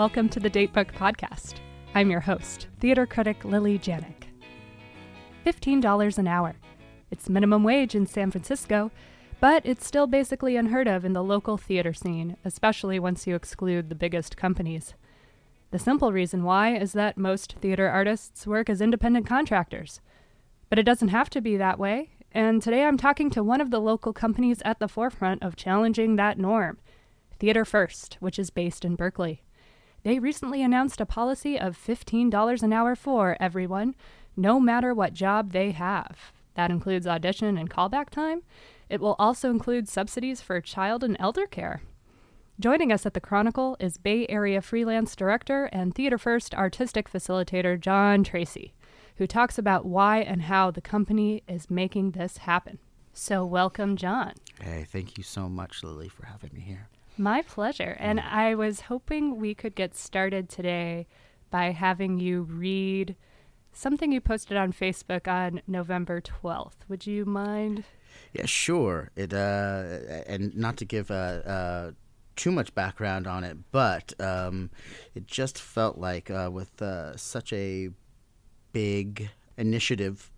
Welcome to the Datebook Podcast. I'm your host, theater critic Lily Janiak. $15 an hour. It's minimum wage in San Francisco, but it's still basically unheard of in the local theater scene, especially once you exclude the biggest companies. The simple reason why is that most theater artists work as independent contractors. But it doesn't have to be that way, and today I'm talking to one of the local companies at the forefront of challenging that norm Theater First, which is based in Berkeley. They recently announced a policy of $15 an hour for everyone, no matter what job they have. That includes audition and callback time. It will also include subsidies for child and elder care. Joining us at the Chronicle is Bay Area freelance director and Theater First artistic facilitator John Tracy, who talks about why and how the company is making this happen. So, welcome, John. Hey, thank you so much, Lily, for having me here. My pleasure. And I was hoping we could get started today by having you read something you posted on Facebook on November 12th. Would you mind? Yeah, sure. It uh, and not to give uh, uh, too much background on it, but um, it just felt like uh, with uh, such a big initiative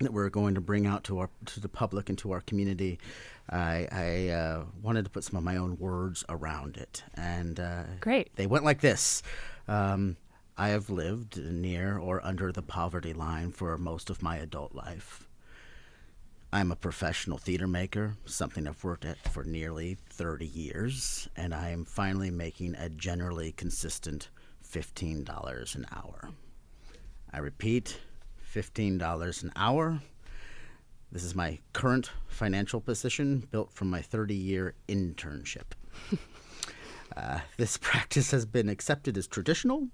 that we're going to bring out to our to the public and to our community, I, I uh, wanted to put some of my own words around it, and uh, Great. They went like this. Um, I have lived near or under the poverty line for most of my adult life. I'm a professional theater maker, something I've worked at for nearly 30 years, and I am finally making a generally consistent $15 an hour. I repeat, $15 an hour. This is my current financial position built from my 30 year internship. uh, this practice has been accepted as traditional.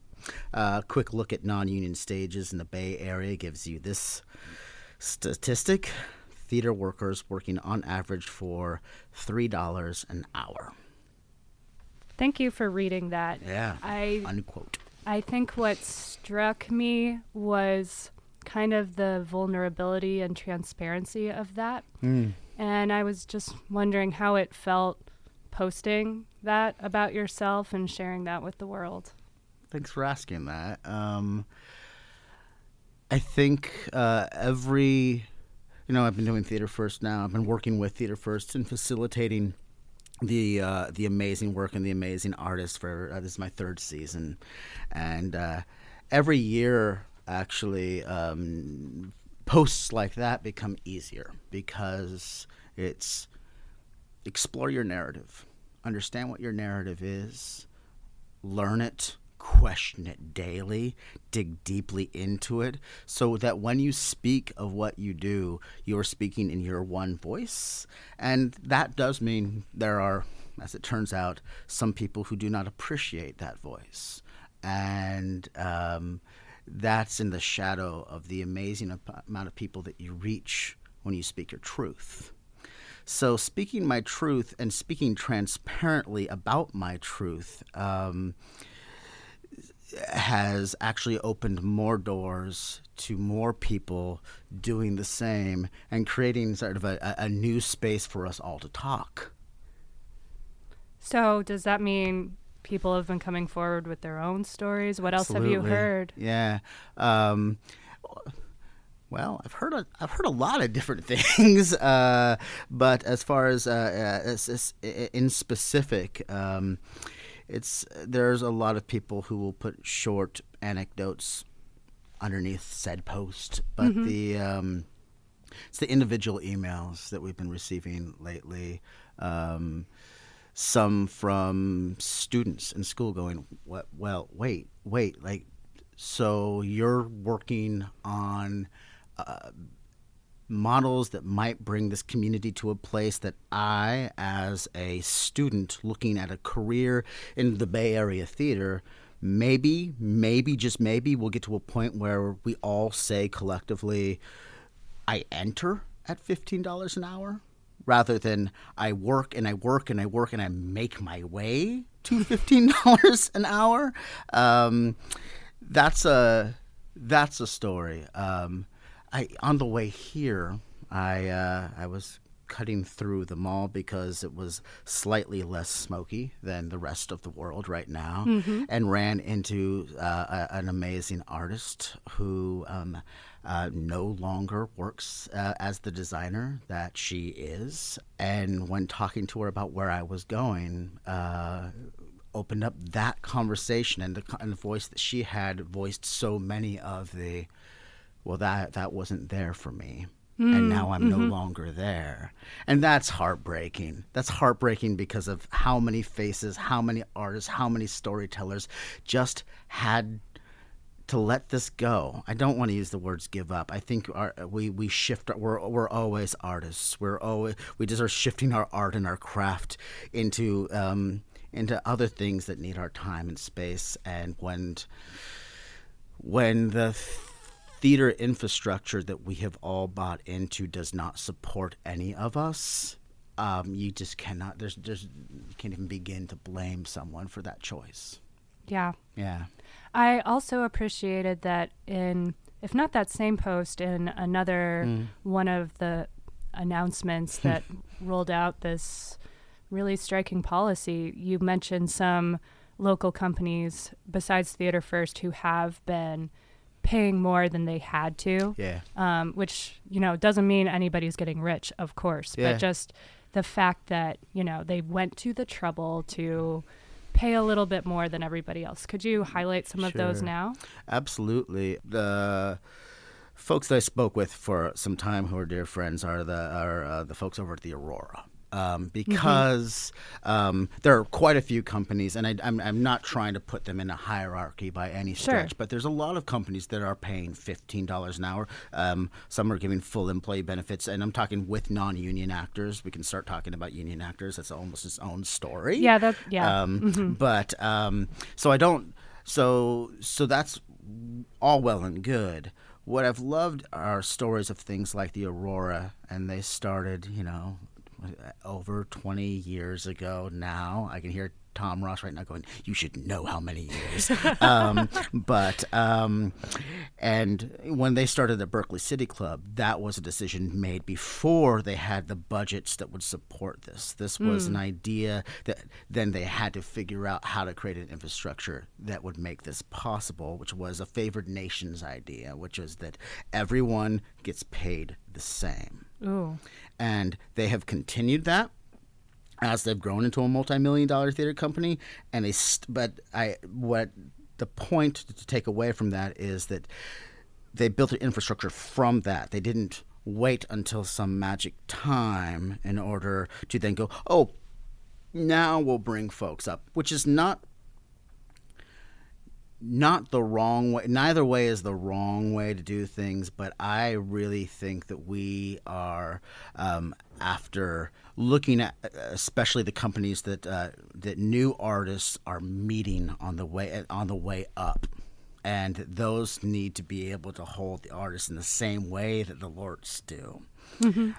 A uh, quick look at non union stages in the Bay Area gives you this statistic theater workers working on average for $3 an hour. Thank you for reading that. Yeah. I unquote. I think what struck me was kind of the vulnerability and transparency of that. Mm. And I was just wondering how it felt posting that about yourself and sharing that with the world. Thanks for asking that. Um, I think uh, every, you know, I've been doing Theater First now. I've been working with Theater First and facilitating the uh, the amazing work and the amazing artists for uh, this is my third season, and uh, every year actually um, posts like that become easier because it's explore your narrative, understand what your narrative is, learn it, question it daily, dig deeply into it, so that when you speak of what you do, you're speaking in your one voice. And that does mean there are, as it turns out, some people who do not appreciate that voice. And um, that's in the shadow of the amazing amount of people that you reach when you speak your truth. So, speaking my truth and speaking transparently about my truth. Um, has actually opened more doors to more people doing the same and creating sort of a, a new space for us all to talk. So, does that mean people have been coming forward with their own stories? What Absolutely. else have you heard? Yeah. Um, well, I've heard a, I've heard a lot of different things, uh, but as far as, uh, uh, as, as in specific, um, it's there's a lot of people who will put short anecdotes underneath said post, but Mhm. the um, it's the individual emails that we've been receiving lately. Um, some from students in school going, "What? Well, wait, wait, like, so you're working on." Uh, models that might bring this community to a place that I, as a student looking at a career in the Bay Area theater, maybe, maybe, just maybe, we'll get to a point where we all say collectively, I enter at $15 an hour rather than I work and I work and I work and I make my way to $15 an hour. Um, that's a that's a story. Um, I on the way here, I uh, I was cutting through the mall because it was slightly less smoky than the rest of the world right now, and ran into uh, a, an amazing artist who um, uh, no longer works uh, as the designer that she is. And when talking to her about where I was going, uh, opened up that conversation and the, and the voice that she had voiced so many of the well that that wasn't there for me and now I'm no longer there. And that's heartbreaking. That's heartbreaking because of how many faces, how many artists, how many storytellers just had to let this go. I don't want to use the words give up. I think our, we we shift. We're we're always artists. We're always we just are shifting our art and our craft into um, into other things that need our time and space. And when when the theater infrastructure that we have all bought into does not support any of us, um, you just cannot. There's there's you can't even begin to blame someone for that choice. Yeah. Yeah. I also appreciated that in, if not that same post, in another Mm. one of the announcements that rolled out this really striking policy, you mentioned some local companies besides Theater First who have been paying more than they had to. Yeah. um, which you know doesn't mean anybody's getting rich, of course, Yeah. but just the fact that you know they went to the trouble to pay a little bit more than everybody else. Could you highlight some of those now? Absolutely. The folks that I spoke with for some time who are dear friends are the are uh, the folks over at the Aurora. Um, because um, there are quite a few companies, and I, I'm, I'm not trying to put them in a hierarchy by any stretch, Sure. but there's a lot of companies that are paying $15 an hour. Um, some are giving full employee benefits, and I'm talking with non union actors. We can start talking about union actors. That's almost its own story. Yeah, that yeah. Mm-hmm. Um, But um, so I don't. So so that's all well and good. What I've loved are stories of things like the Aurora, and they started, you know, over 20 years ago now. I can hear Tom Ross right now going, You should know how many years. um, but, um, and when they started the Berkeley City Club, that was a decision made before they had the budgets that would support this. This was an idea that then they had to figure out how to create an infrastructure that would make this possible, which was a favored nations idea, which is that everyone gets paid the same Ooh. And they have continued that as they've grown into a multi-million dollar theater company. And they st- but i what the point to take away from that is that they built an infrastructure from that. They didn't wait until some magic time in order to then go oh now we'll bring folks up which is not not the wrong way. Neither way is the wrong way to do things, but I really think that we are um, after looking at, especially the companies that uh, that new artists are meeting on the way on the way up, and those need to be able to hold the artists in the same way that the Lorts do.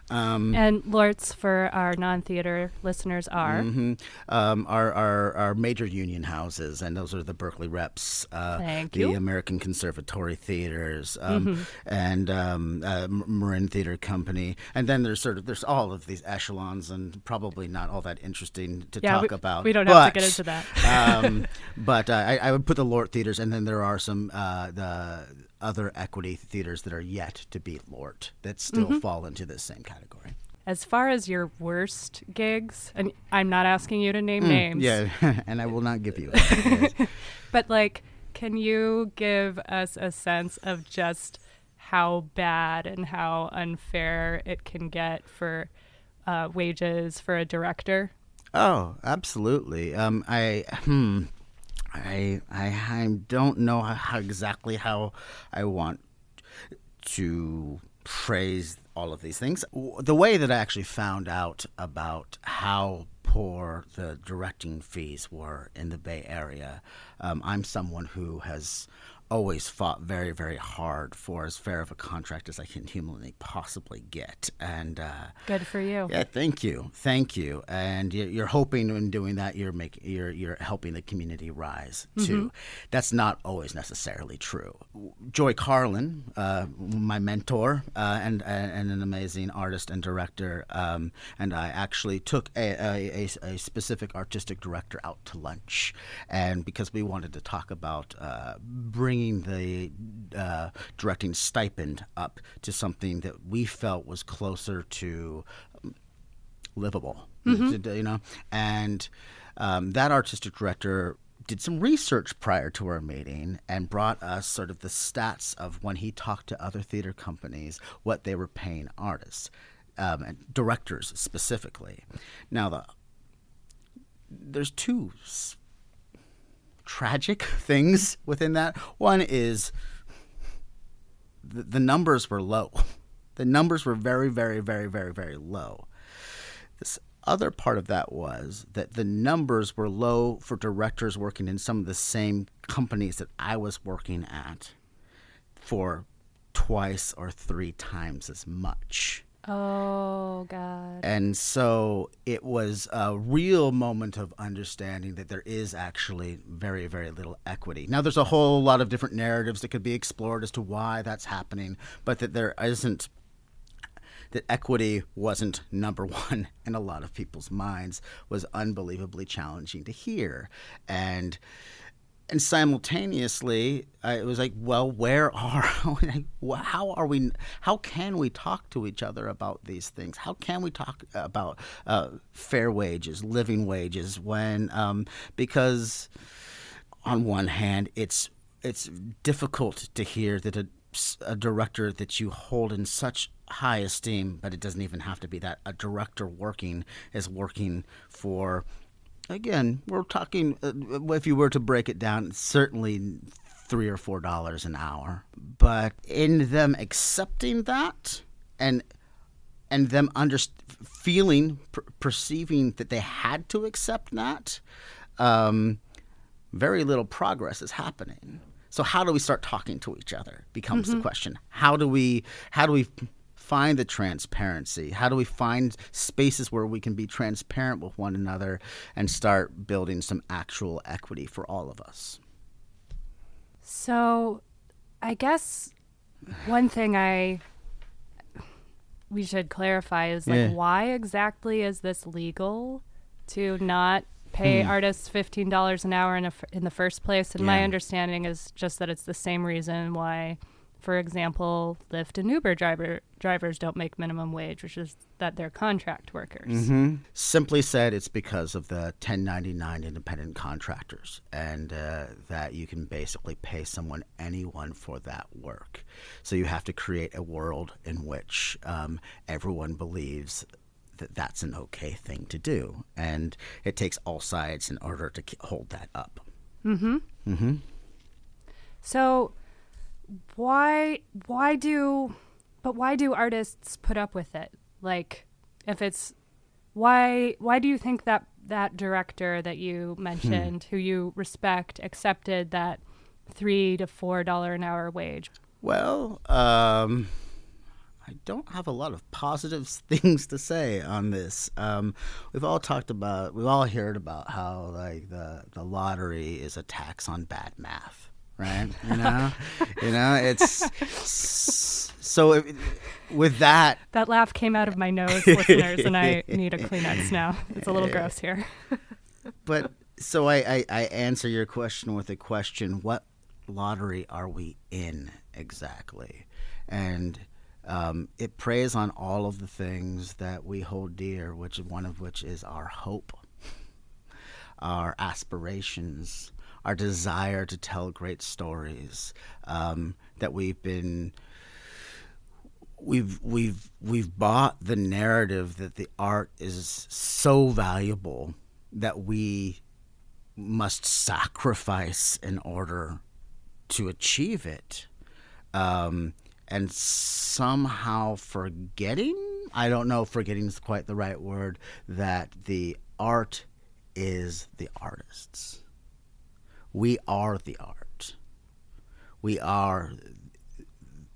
Um, And Lorts for our non-theater listeners are hmm Um, our, our our major union houses, and those are the Berkeley Reps, uh, the you. Mm-hmm. American Conservatory Theaters, um, and um, uh, Marin Theater Company, and then there's sort of there's all of these echelons, and probably not all that interesting to Yeah, talk we- about. we don't have to get into that. um, but uh, I, I would put the Lort theaters, and then there are some uh, the other equity theaters that are yet to be Lort that still Mm-hmm. fall into this same category. as far as your worst gigs, and I'm not asking you to name names. Mm, Yeah, and I will not give you. But like, can you give us a sense of just how bad and how unfair it can get for uh, wages for a director? Oh, absolutely. Um, I hmm, I I I don't know how, exactly how I want to phrase all of these things. The way that I actually found out about how poor the directing fees were in the Bay Area, um, I'm someone who has always fought very, very hard for as fair of a contract as I can humanly possibly get, and. Uh, Good for you. yeah, thank you, thank you. And you're, hoping in doing that, you're making, you're you're helping the community rise too. That's not always necessarily true. Joy Carlin, uh, my mentor, uh, and, and an amazing artist and director. Um, and I actually took a, a, a, a, specific artistic director out to lunch, and because we wanted to talk about uh, bringing the uh, directing stipend up to something that we felt was closer to um, livable, mm-hmm. you know, and um, that artistic director did some research prior to our meeting and brought us sort of the stats of when he talked to other theater companies, what they were paying artists, um, and directors specifically. Now, the there's two tragic things within that. One is the, the numbers were low. The numbers were very, very, very, very, very low. This other part of that was that the numbers were low for directors working in some of the same companies that I was working at for twice or three times as much. Oh, God. And so it was a real moment of understanding that there is actually very, very little equity. Now, there's a whole lot of different narratives that could be explored as to why that's happening, but that there isn't that equity wasn't number one in a lot of people's minds was unbelievably challenging to hear. And and simultaneously it was like well where are how are we how can we talk to each other about these things how can we talk about uh, fair wages living wages when um, because on one hand it's it's difficult to hear that a, a director that you hold in such high esteem, but it doesn't even have to be that. A director working is working for, again, we're talking, uh, if you were to break it down, certainly three or four dollars an hour. But in them accepting that and and them under feeling per- perceiving that they had to accept that, um, very little progress is happening. So how do we start talking to each other becomes mm-hmm. the question. How do we how do we find the transparency? How do we find spaces where we can be transparent with one another and start building some actual equity for all of us? So, I guess one thing I we should clarify is like yeah. why exactly is this legal to not pay hmm. artists fifteen dollars an hour in a, in the first place? And yeah. my understanding is just that it's the same reason why for example, Lyft and Uber driver drivers don't make minimum wage, which is that they're contract workers. Mm-hmm. Simply said, it's because of the 1099 independent contractors, and uh, that you can basically pay someone, anyone, for that work. So you have to create a world in which um, everyone believes that that's an okay thing to do, and it takes all sides in order to hold that up. Mm-hmm. Mm-hmm. So why why do but why do artists put up with it? Like if it's why why do you think that that director that you mentioned hmm. who you respect accepted that 3 to 4 dollar an hour wage? Well, um I don't have a lot of positive things to say on this. Um, we've all talked about, we've all heard about how like the the lottery is a tax on bad math right? You know, you know, it's so with that. That laugh came out of my nose, listeners, and I need a Kleenex now. It's a little gross here. but so I, I, I answer your question with a question: What lottery are we in exactly? And um, it preys on all of the things that we hold dear, which one of which is our hope, our aspirations, our desire to tell great stories um, that we've been we've we've we've bought the narrative that the art is so valuable that we must sacrifice in order to achieve it. Um, and somehow forgetting i don't know forgetting is quite the right word that the art is the artists we are the art. We are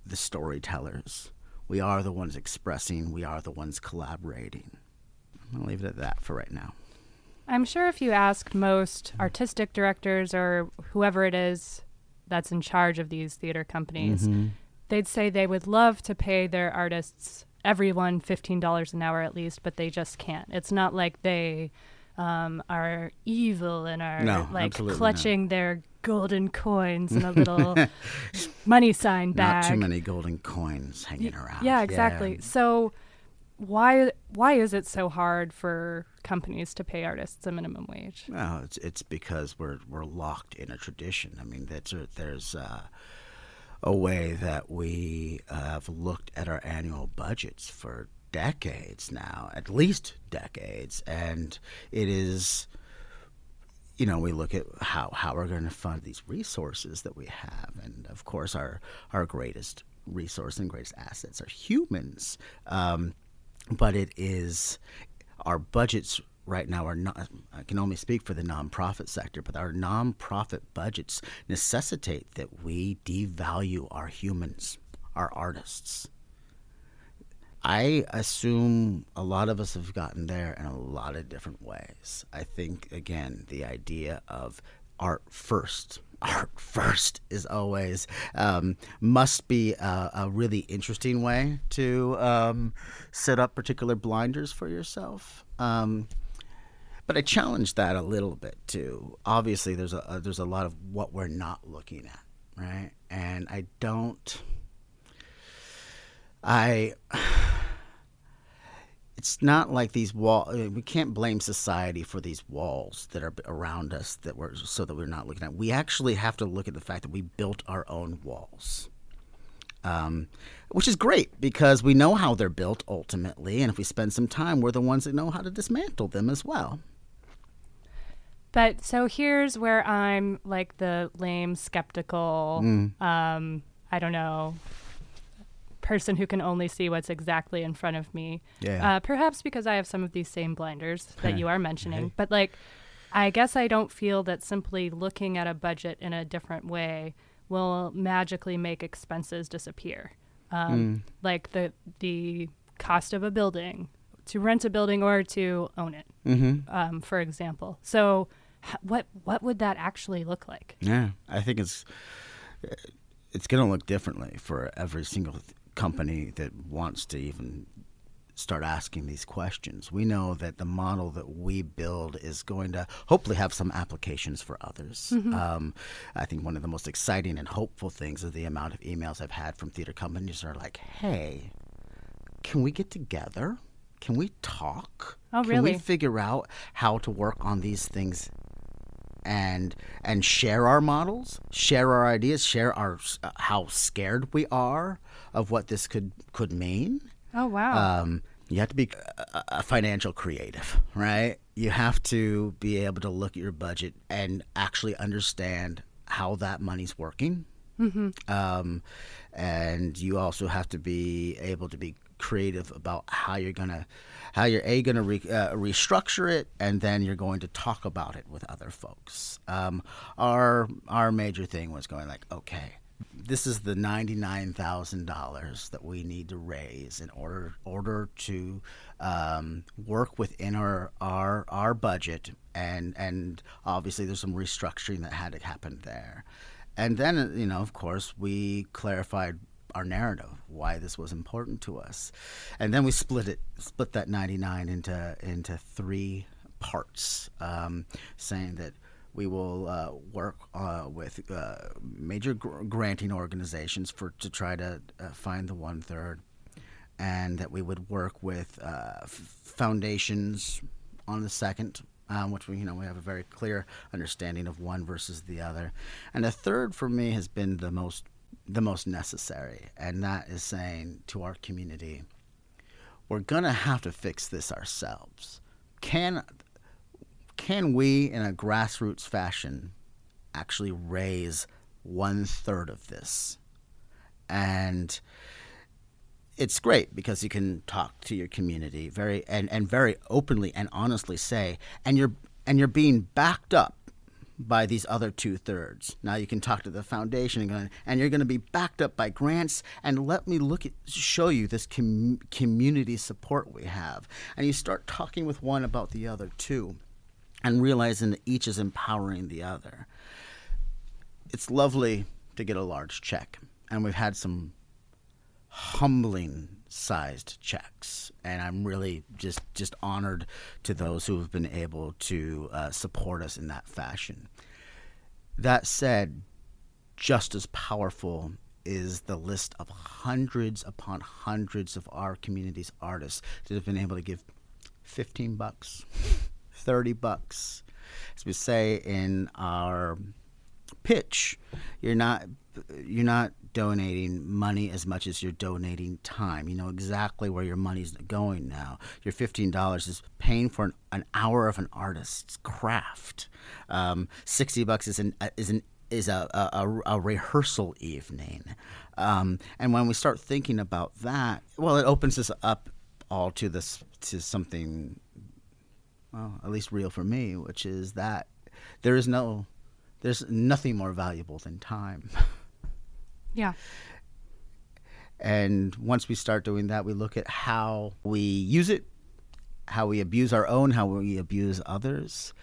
the storytellers. We are the ones expressing. We are the ones collaborating. I'll leave it at that for right now. I'm sure if you ask most artistic directors or whoever it is that's in charge of these theater companies, mm-hmm. they'd say they would love to pay their artists everyone $15 an hour at least, but they just can't. It's not like they um, are evil and are No, like clutching their golden coins in a little money sign bag. Not too many golden coins hanging around. Yeah, exactly. So why why is it so hard for companies to pay artists a minimum wage? Well, it's it's because we're we're locked in a tradition. I mean, that's a, there's uh, a way that we uh, have looked at our annual budgets for decades now, at least decades, and it is. You know, we look at how, how we're going to fund these resources that we have, and of course, our our greatest resource and greatest assets are humans. Um, but it is our budgets right now are not I can only speak for the nonprofit sector, but our nonprofit budgets necessitate that we devalue our humans, our artists. I assume a lot of us have gotten there in a lot of different ways. I think again the idea of art first art first is always um, must be a, a, really interesting way to um, set up particular blinders for yourself. Um, but I challenge that a little bit too. Obviously, there's a, a there's a lot of what we're not looking at, right? And I don't. I it's not like these wall. We can't blame society for these walls that are around us that we're so that we're not looking at. We actually have to look at the fact that we built our own walls, um, which is great because we know how they're built ultimately, and if we spend some time, we're the ones that know how to dismantle them as well. But so here's where I'm like the lame, skeptical. Mm. Um, I don't know person who can only see what's exactly in front of me. Yeah. Uh, perhaps because I have some of these same blinders that you are mentioning. But like, I guess I don't feel that simply looking at a budget in a different way will magically make expenses disappear. Um, mm. Like the the cost of a building, to rent a building or to own it, mm-hmm. um, for example. So, h- what what would that actually look like? Yeah, I think it's it's going to look differently for every single company that wants to even start asking these questions. We know that the model that we build is going to hopefully have some applications for others. Mm-hmm. Um, I think one of the most exciting and hopeful things is the amount of emails I've had from theater companies that are like, hey, can we get together? Can we talk? Oh, can really? we figure out how to work on these things and and share our models, share our ideas, share our uh, how scared we are of what this could could mean. Oh wow! Um, you have to be a, a, financial creative, right? You have to be able to look at your budget and actually understand how that money's working. Mm-hmm. Um, and you also have to be able to be creative about how you're gonna how you're a gonna re, uh, restructure it and then you're going to talk about it with other folks. Um, our our major thing was going like okay this is the $99,000 that we need to raise in order order to um, work within our, our our budget and and obviously there's some restructuring that had to happen there. And then you know of course we clarified our narrative why this was important to us. And then we split it split that 99 into into three parts um, saying that we will uh, work uh, with uh, major gr- granting organizations for to try to uh, find the one third, and that we would work with uh, f- foundations on the second, um, which we you know we have a very clear understanding of one versus the other, and the third for me has been the most the most necessary, and that is saying to our community, we're gonna have to fix this ourselves. Can can we, in a grassroots fashion, actually raise one third of this? And it's great because you can talk to your community very and, and very openly and honestly say, and you're and you're being backed up by these other two thirds. Now you can talk to the foundation and, and you're going to be backed up by grants. And let me look at show you this com- community support we have. And you start talking with one about the other two and realizing that each is empowering the other. It's lovely to get a large check, and we've had some humbling sized checks. And i'm really just just honored to those who have been able to uh, support us in that fashion. That said just as powerful is the list of hundreds upon hundreds of our community's artists that have been able to give 15 bucks 30 bucks as we say in our pitch you're not you're not donating money as much as you're donating time. You know exactly where your money's going now. Your fifteen dollars is paying for an, an, hour of an artist's craft. Um, Sixty bucks is an is an is a, a, a rehearsal evening. Um, and when we start thinking about that, well, it opens us up all to this to something, well, at least real for me, which is that there is no, there's nothing more valuable than time. Yeah. And once we start doing that, we look at how we use it, how we abuse our own, how we abuse others.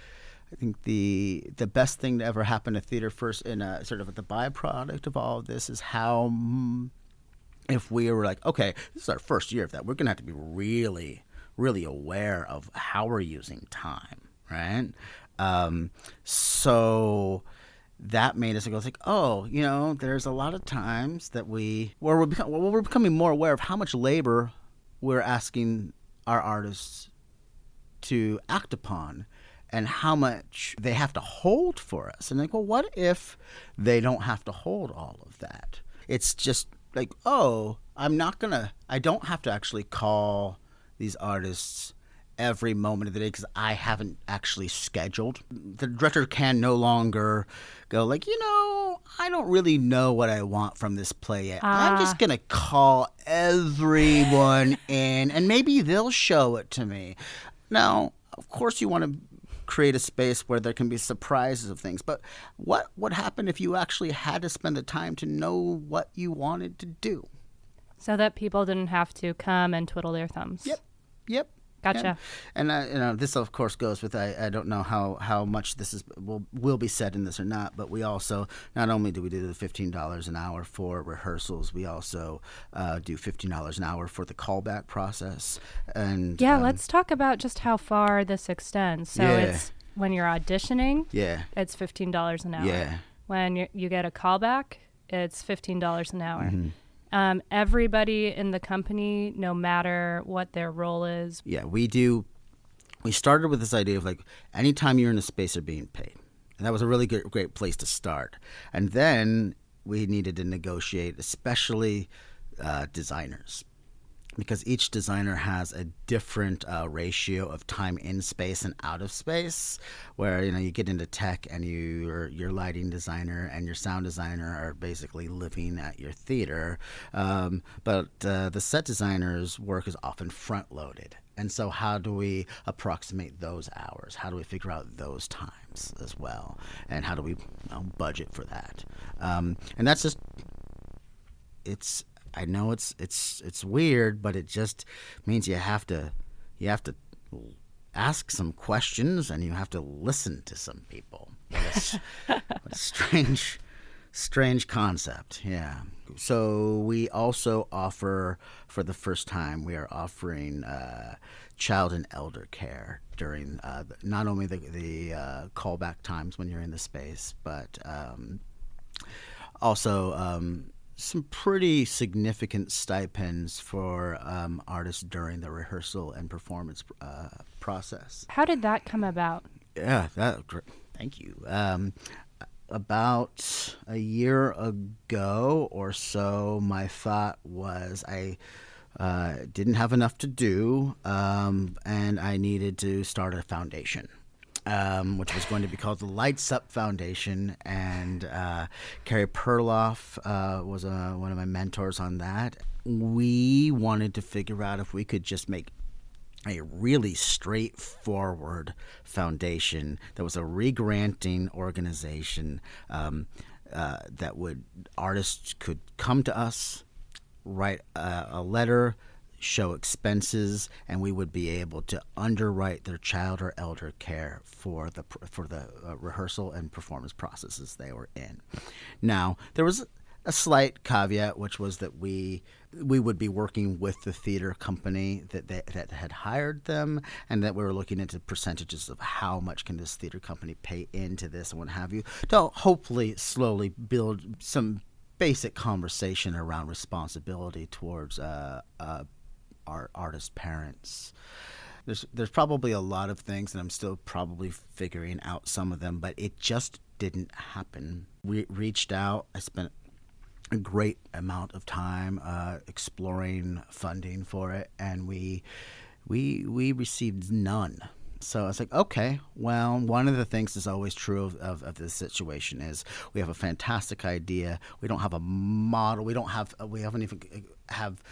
I think the the best thing to ever happen to theater first in a sort of the byproduct of all of this is how mm, if we were like, okay, this is our first year of that, we're gonna have to be really, really aware of how we're using time, right? Um, so that made us go like, oh, you know, there's a lot of times that we, where we're, become, well, we're becoming more aware of how much labor we're asking our artists to act upon and how much they have to hold for us. And like, well, what if they don't have to hold all of that? It's just like, oh, I'm not to, I don't have to actually call these artists every moment of the day because I haven't actually scheduled. The director can no longer go like, you know, I don't really know what I want from this play yet. Uh. I'm just ah. gonna call everyone in, and maybe they'll show it to me. Now, of course, you want to create a space where there can be surprises of things. But what would happen if you actually had to spend the time to know what you wanted to do? So that people didn't have to come and twiddle their thumbs. Yep. Yep. Gotcha. And, and you know, this of course goes with I, I don't know how, how much this is will will be said in this or not, but we also not only do we do the fifteen dollars an hour for rehearsals, we also uh, do fifteen dollars an hour for the callback process. And yeah, um, let's talk about just how far this extends. So yeah. it's when you're auditioning, yeah, it's fifteen dollars an hour. Yeah. When you you get a callback, it's fifteen dollars an hour. Mm-hmm um, everybody in the company, no matter what their role is. Yeah, we do. We started with this idea of like anytime you're in a space, you're being paid, and that was a really good, great place to start. And then we needed to negotiate, especially uh, designers, because each designer has a different uh, ratio of time in space and out of space. Where you know you get into tech and you your lighting designer and your sound designer are basically living at your theater, um, but uh, the set designer's work is often front loaded. And so, how do we approximate those hours? How do we figure out those times as well? And how do we you know, budget for that? Um, and that's just it's I know it's it's it's weird, but it just means you have to you have to ask some questions and you have to listen to some people. What a, what a strange strange concept. Yeah. So we also offer for the first time we are offering uh, child and elder care during uh, not only the the uh, callback times when you're in the space, but um, also um, some pretty significant stipends for um, artists during the rehearsal and performance uh, process. How did that come about? Yeah, that. Thank you. Um, about a year ago or so, my thought was I uh, didn't have enough to do, um, and I needed to start a foundation um, which was going to be called the Lights Up Foundation. And uh, Carey Perloff uh, was uh, one of my mentors on that. We wanted to figure out if we could just make a really straightforward foundation that was a regranting organization um, uh, that would artists could come to us, write a, a letter show expenses, and we would be able to underwrite their child or elder care for the for the uh, rehearsal and performance processes they were in. Now there was a slight caveat, which was that we we would be working with the theater company that, that that had hired them, and that we were looking into percentages of how much can this theater company pay into this and what have you, to hopefully slowly build some basic conversation around responsibility towards uh, uh, our artist parents. There's there's probably a lot of things, and I'm still probably figuring out some of them, but it just didn't happen. We reached out. I spent a great amount of time uh, exploring funding for it, and we we we received none. So I was like, okay, well, one of the things that's always true of, of, of, this situation is we have a fantastic idea. We don't have a model. We don't have. We haven't even have.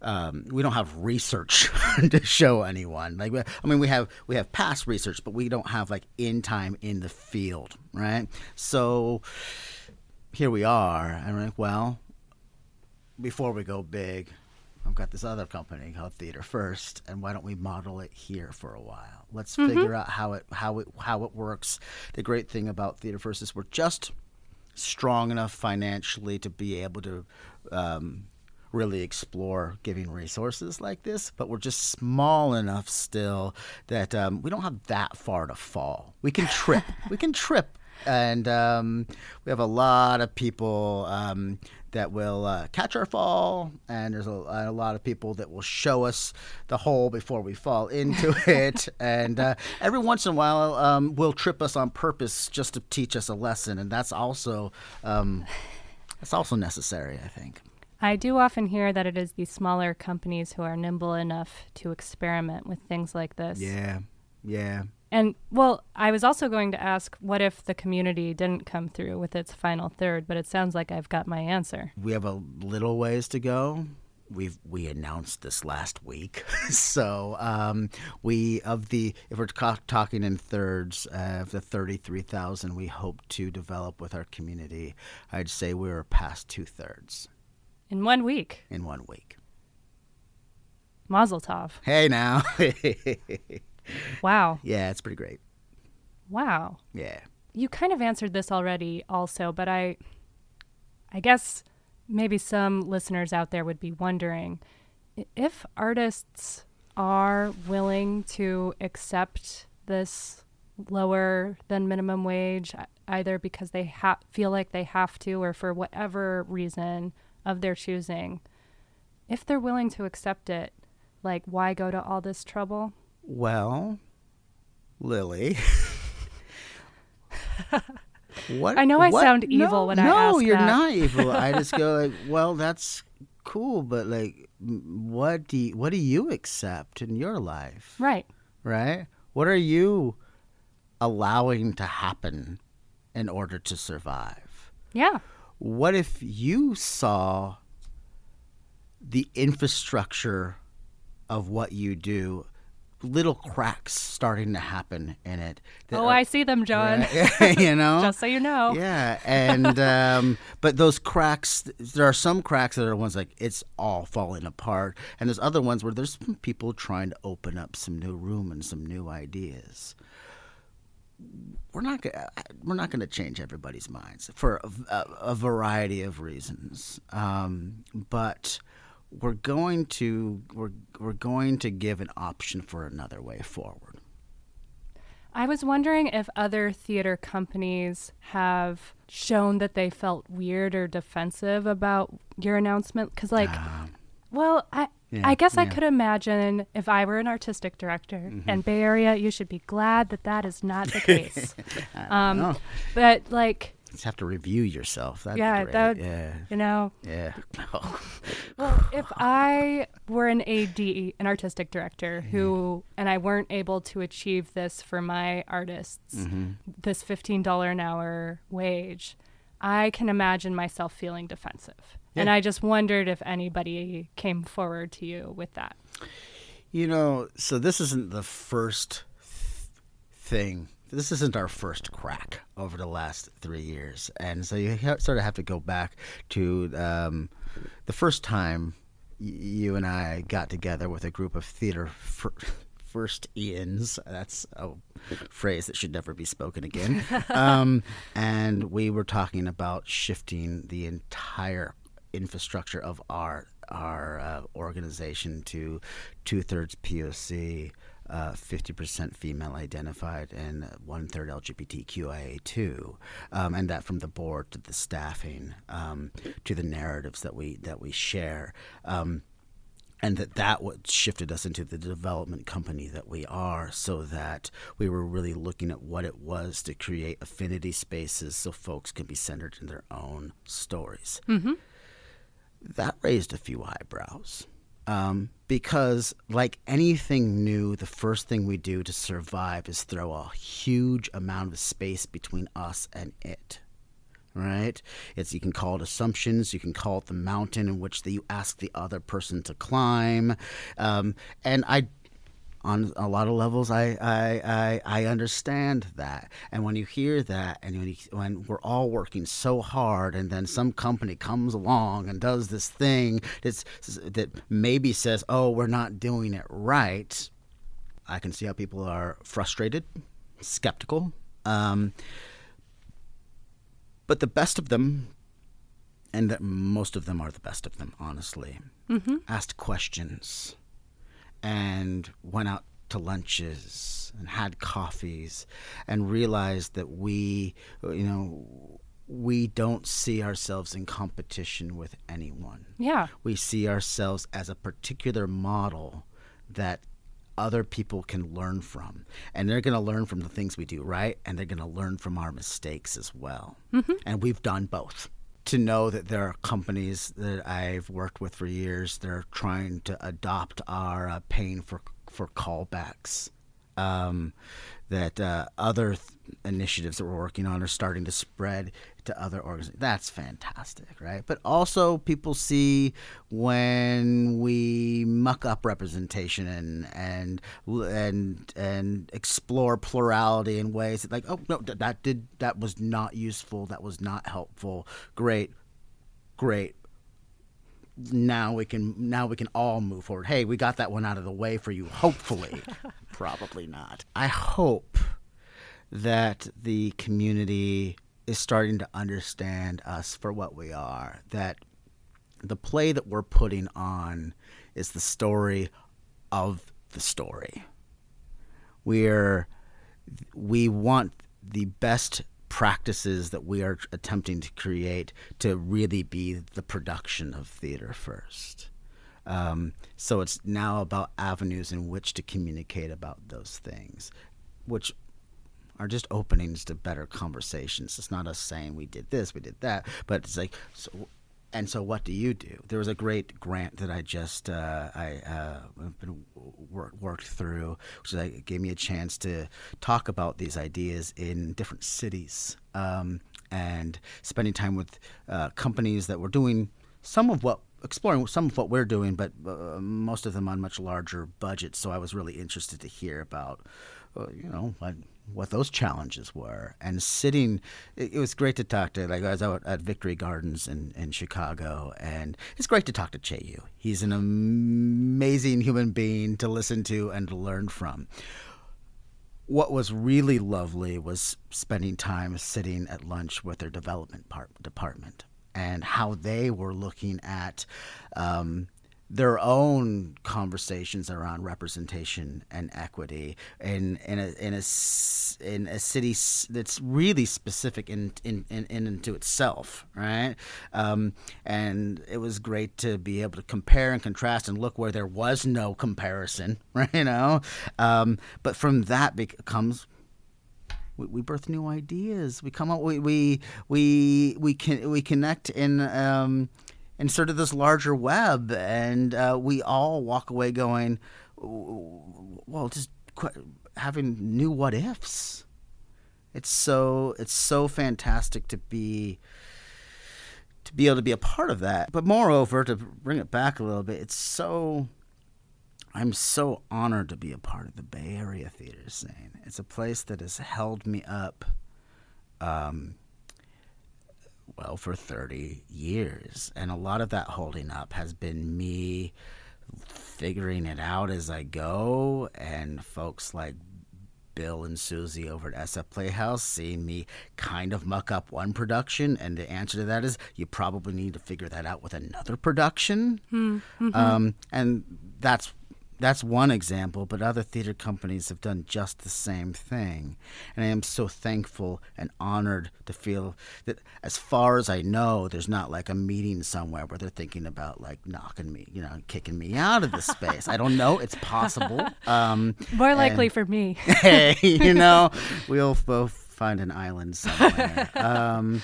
Um, we don't have research to show anyone. Like, I mean, we have we have past research, but we don't have like in time in the field, right? So here we are, and we're like, well, before we go big, I've got this other company called Theater First, and why don't we model it here for a while? Let's mm-hmm. figure out how it how it how it works. The great thing about Theater First is we're just strong enough financially to be able to um, really explore giving resources like this, but we're just small enough still that um, we don't have that far to fall. We can trip. we can trip and um, we have a lot of people um, that will uh, catch our fall, and there's a, a, lot of people that will show us the hole before we fall into it, and uh, every once in a while um, will trip us on purpose just to teach us a lesson, and that's also um, that's also necessary, I think. I do often hear that it is the smaller companies who are nimble enough to experiment with things like this. Yeah, yeah. And well, I was also going to ask what if the community didn't come through with its final third, but it sounds like I've got my answer. We have a little ways to go. We've we announced this last week, so um, we of the if we're talking in thirds uh, of the thirty three thousand we hope to develop with our community, I'd say we are past two thirds in one week. In one week. Mazel tov. Hey now. Wow. Yeah, it's pretty great. Wow. Yeah. You kind of answered this already also, but I I guess maybe some listeners out there would be wondering if artists are willing to accept this lower than minimum wage either because they ha- feel like they have to or for whatever reason of their choosing if they're willing to accept it like why go to all this trouble well, Lily. what? I know I what? sound evil no, when no, I ask No, you're that. not evil. I just go like, well, that's cool, but like, what do you, what do you accept in your life? Right. Right. What are you allowing to happen in order to survive? Yeah. What if you saw the infrastructure of what you do little cracks starting to happen in it. Oh, are, I see them, John. Right? you know, just so you know. Yeah, and um, but those cracks, there are some cracks that are ones like it's all falling apart, and there's other ones where there's people trying to open up some new room and some new ideas. We're not gonna, we're not going to change everybody's minds for a, a, a variety of reasons, um, but we're going to we're, we're going to give an option for another way forward. I was wondering if other theater companies have shown that they felt weird or defensive about your announcement? Cuz like uh, well, I yeah, I guess yeah. I could imagine if I were an artistic director mm-hmm. and Bay Area, you should be glad that that is not the case. um, but like just have to review yourself. That'd yeah, that yeah, you know. Yeah. well, if I were an AD, an artistic director, mm-hmm. who and I weren't able to achieve this for my artists, mm-hmm. this fifteen dollar an hour wage, I can imagine myself feeling defensive. Yeah. And I just wondered if anybody came forward to you with that. You know, so this isn't the first th- thing this isn't our first crack over the last three years, and so you ha- sort of have to go back to um, the first time y- you and I got together with a group of theater first Ian's. That's a phrase that should never be spoken again. um, and we were talking about shifting the entire infrastructure of our our uh, organization to two thirds POC. Uh, 50% female identified and one third LGBTQIA2, um, and that from the board to the staffing um, to the narratives that we that we share. Um, and that that what shifted us into the development company that we are so that we were really looking at what it was to create affinity spaces so folks can be centered in their own stories Mm-hmm. That raised a few eyebrows. Um, because like anything new the first thing we do to survive is throw a huge amount of space between us and it right? It's you can call it assumptions you can call it the mountain in which the, you ask the other person to climb. Um, and i on a lot of levels I, I i i understand that. And when you hear that and when, you, when we're all working so hard and then some company comes along and does this thing that's that maybe says oh we're not doing it right i can see how people are frustrated skeptical um, but the best of them, and that most of them are the best of them, honestly, Mm-hmm. asked questions and went out to lunches and had coffees and realized that we, you know, we don't see ourselves in competition with anyone. Yeah. We see ourselves as a particular model that other people can learn from. And they're going to learn from the things we do right, and they're going to learn from our mistakes as well. Mm-hmm. And we've done both. To know that there are companies that I've worked with for years that are trying to adopt our uh, paying for, for callbacks. Um, that uh, other th- initiatives that we're working on are starting to spread to other organizations. That's fantastic, right? But also, people see when we muck up representation and and and and explore plurality in ways that, like, oh no, th- that did that was not useful. That was not helpful. Great, great now we can now we can all move forward. Hey, we got that one out of the way for you. Hopefully, probably not. I hope that the community is starting to understand us for what we are. That the play that we're putting on is the story of the story. We're we want the best practices that we are attempting to create to really be the production of theater first. Um, so it's now about avenues in which to communicate about those things, which are just openings to better conversations. It's not us saying we did this, we did that, but it's like, so, and so what do you do? There was a great grant that I just uh, I uh, been wor- worked through, which like, gave me a chance to talk about these ideas in different cities um, and spending time with uh, companies that were doing some of what exploring some of what we're doing, but uh, most of them on much larger budgets. So I was really interested to hear about, uh, you know, what, what those challenges were. And sitting, it, it was great to talk to. Like I was out at Victory Gardens in, in Chicago, and it's great to talk to Chay Yew. He's an amazing human being to listen to and to learn from what was really lovely was spending time sitting at lunch with their development part, department and how they were looking at um, their own conversations around representation and equity in in a in a, in a city that's really specific in in, in, in into itself, right? Um, and it was great to be able to compare and contrast and look where there was no comparison, right? You know, um, but from that becomes we, we birth new ideas. We come up. We we we we can we connect in um, in sort of this larger web, and uh, we all walk away going, well, just qu- having new what ifs. It's so it's so fantastic to be to be able to be a part of that. But moreover, to bring it back a little bit, it's so I'm so honored to be a part of the Bay Area theater scene. It's a place that has held me up, um, well, for 30 years. And a lot of that holding up has been me figuring it out as I go, and folks like Bill and Susi over at SF Playhouse seeing me kind of muck up one production, and the answer to that is you probably need to figure that out with another production. Mm-hmm. Um, and that's that's one example, but other theater companies have done just the same thing. And I am so thankful and honored to feel that, as far as I know, there's not like a meeting somewhere where they're thinking about like knocking me, you know, kicking me out of the space. I don't know. It's possible. Um, More likely and- for me. hey, you know, we'll both find an island somewhere. um,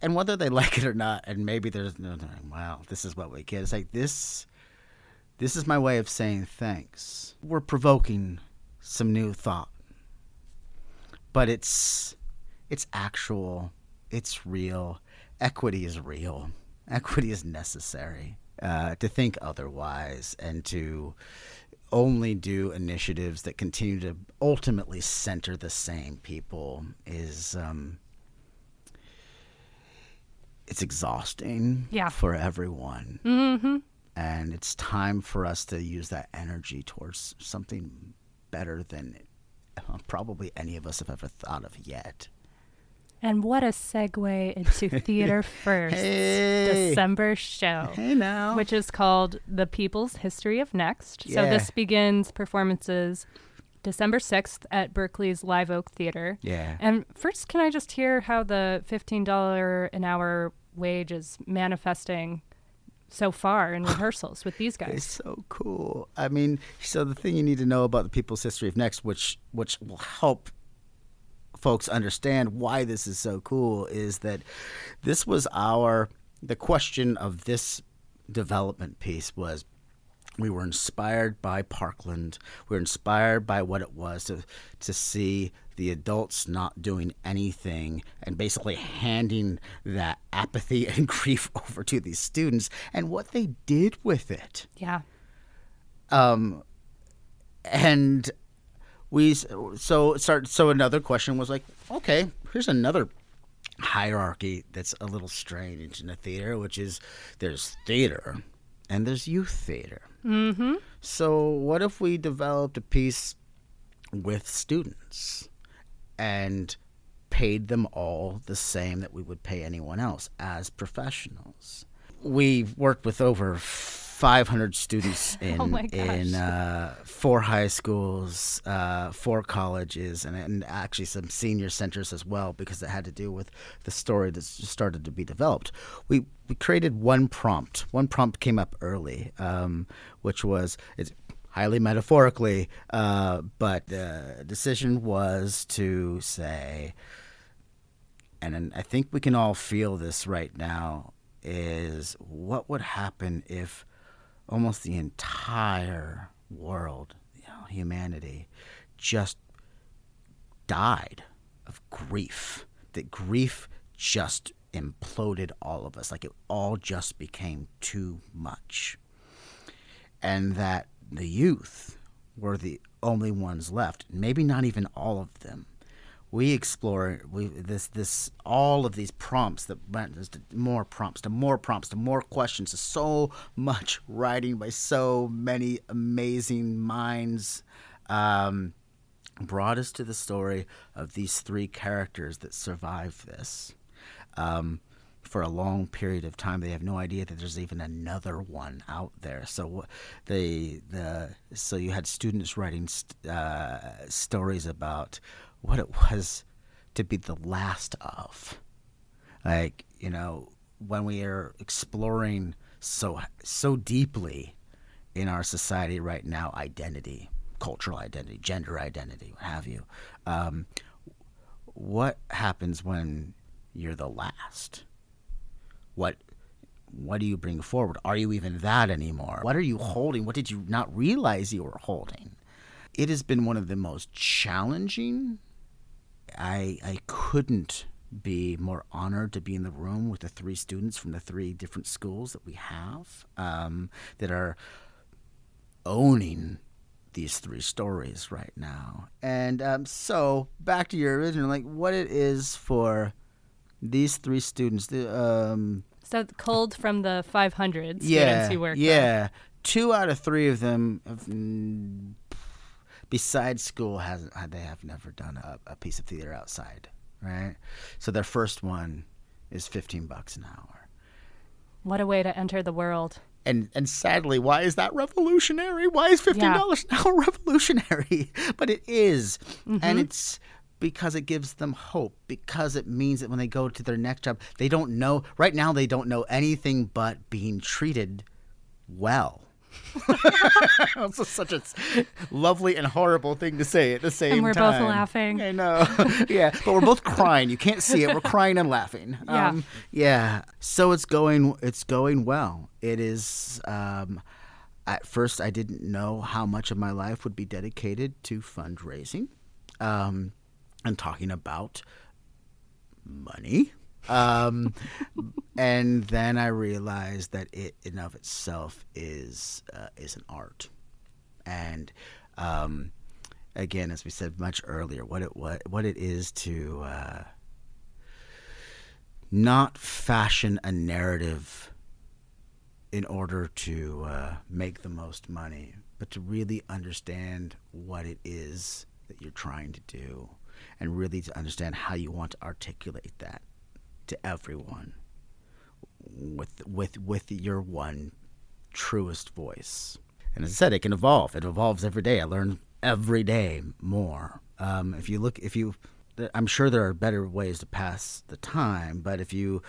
and whether they like it or not, and maybe there's no, no, wow, this is what we get. It's like this. This is my way of saying thanks. We're provoking some new thought, but it's it's actual. It's real. Equity is real. Equity is necessary. Uh, to think otherwise and to only do initiatives that continue to ultimately center the same people is um, it's exhausting Yeah. for everyone hmm and it's time for us to use that energy towards something better than uh, probably any of us have ever thought of yet. And what a segue into Theater First Hey. December show. Hey now, which is called The People's History of Next. So this begins performances December 6th at Berkeley's Live Oak Theater. yeah, And first, can I just hear how the $15 an hour wage is manifesting so far in rehearsals with these guys. It's so cool. I mean, so the thing you need to know about the people's history of next, which which will help folks understand why this is so cool, is that this was our the question of this development piece was we were inspired by Parkland. We were inspired by what it was to to see the adults not doing anything and basically handing that apathy and grief over to these students and what they did with it. Yeah. Um, and we so start. So another question was like, okay, here's another hierarchy that's a little strange in a theater, which is there's theater and there's youth theater. Mm-hmm. So what if we developed a piece with students and paid them all the same that we would pay anyone else as professionals? We've worked with over 500 students in Oh in uh, four high schools, uh, four colleges, and, and actually some senior centers as well, because it had to do with the story that started to be developed. We we created one prompt. One prompt came up early, um, which was it's highly metaphorically, uh, but the decision was to say, and, and I think we can all feel this right now, is what would happen if almost the entire world, you know, humanity, just died of grief. That grief just imploded all of us. Like it all just became too much. And that the youth were the only ones left. Maybe not even all of them. We explore we this this all of these prompts that went there's more prompts to more prompts to more questions to so much writing by so many amazing minds. Um, brought us to the story of these three characters that survive this. Um, for a long period of time, they have no idea that there's even another one out there. So they the so you had students writing st- uh, stories about what it was to be the last of, like you know when we are exploring so so deeply in our society right now identity cultural identity gender identity what have you um, what happens when you're the last what what do you bring forward are you even that anymore what are you holding what did you not realize you were holding it has been one of the most challenging i i couldn't be more honored to be in the room with the three students from the three different schools that we have um, that are owning these three stories right now. And um, so back to your original, like what it is for these three students. The, um, So cold from the 500 students yeah, with. yeah, two out of three of them, have, mm, besides school, hasn't they have never done a, a piece of theater outside, right? So their first one is fifteen bucks an hour. What a way to enter the world. And and sadly, why is that revolutionary? Why is fifteen dollars yeah. an hour revolutionary? But it is. Mm-hmm. and it's because it gives them hope because it means that when they go to their next job they don't know right now they don't know anything but being treated well It's such a lovely and horrible thing to say at the same time. And we're time. both laughing. I know. yeah, but we're both crying. You can't see it. We're crying and laughing. Yeah. Um, yeah. So it's going. It's going well. It is. Um, at first, I didn't know how much of my life would be dedicated to fundraising, um, and talking about money. Um, and then I realized that it in of itself is uh, is an art, and um, again, as we said much earlier, what it what what it is to uh, not fashion a narrative in order to uh, make the most money, but to really understand what it is that you're trying to do, and really to understand how you want to articulate that to everyone with with with your one truest voice. And as I said, it can evolve. It evolves every day. I learn every day more. Um, if you look, if you, I'm sure there are better ways to pass the time, but if you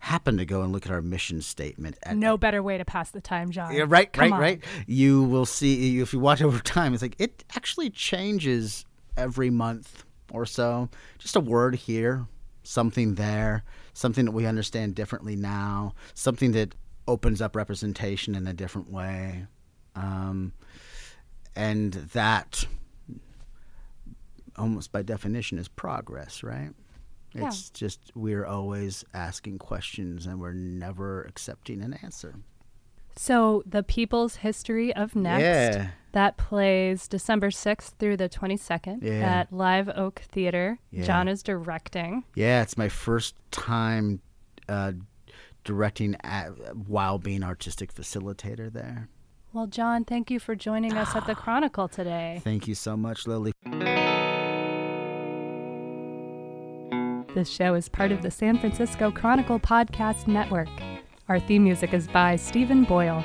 happen to go and look at our mission statement, at, no better way to pass the time, Jon. Yeah, right, Come right, on. right. You will see if you watch over time. It's like it actually changes every month or so. Just a word here, something there something that we understand differently now, something that opens up representation in a different way. Um, and that, almost by definition, is progress, right? Yeah. It's just we're always asking questions and we're never accepting an answer. So, The People's History of Next, yeah. that plays December 6th through the 22nd yeah. at Live Oak Theater. Yeah. Jon is directing. Yeah, it's my first time uh, directing at, while being artistic facilitator there. Well, Jon, thank you for joining us at the Chronicle today. Thank you so much, Lily. This show is part of the San Francisco Chronicle Podcast Network. Our theme music is by Stephen Boyle.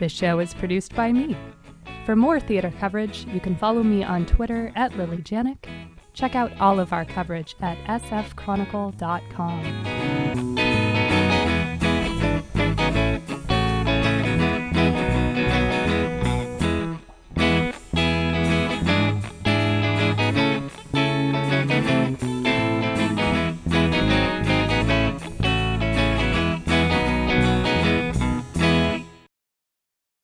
This show is produced by me. For more theater coverage, you can follow me on Twitter at Lily Janiak. Check out all of our coverage at sfchronicle.com.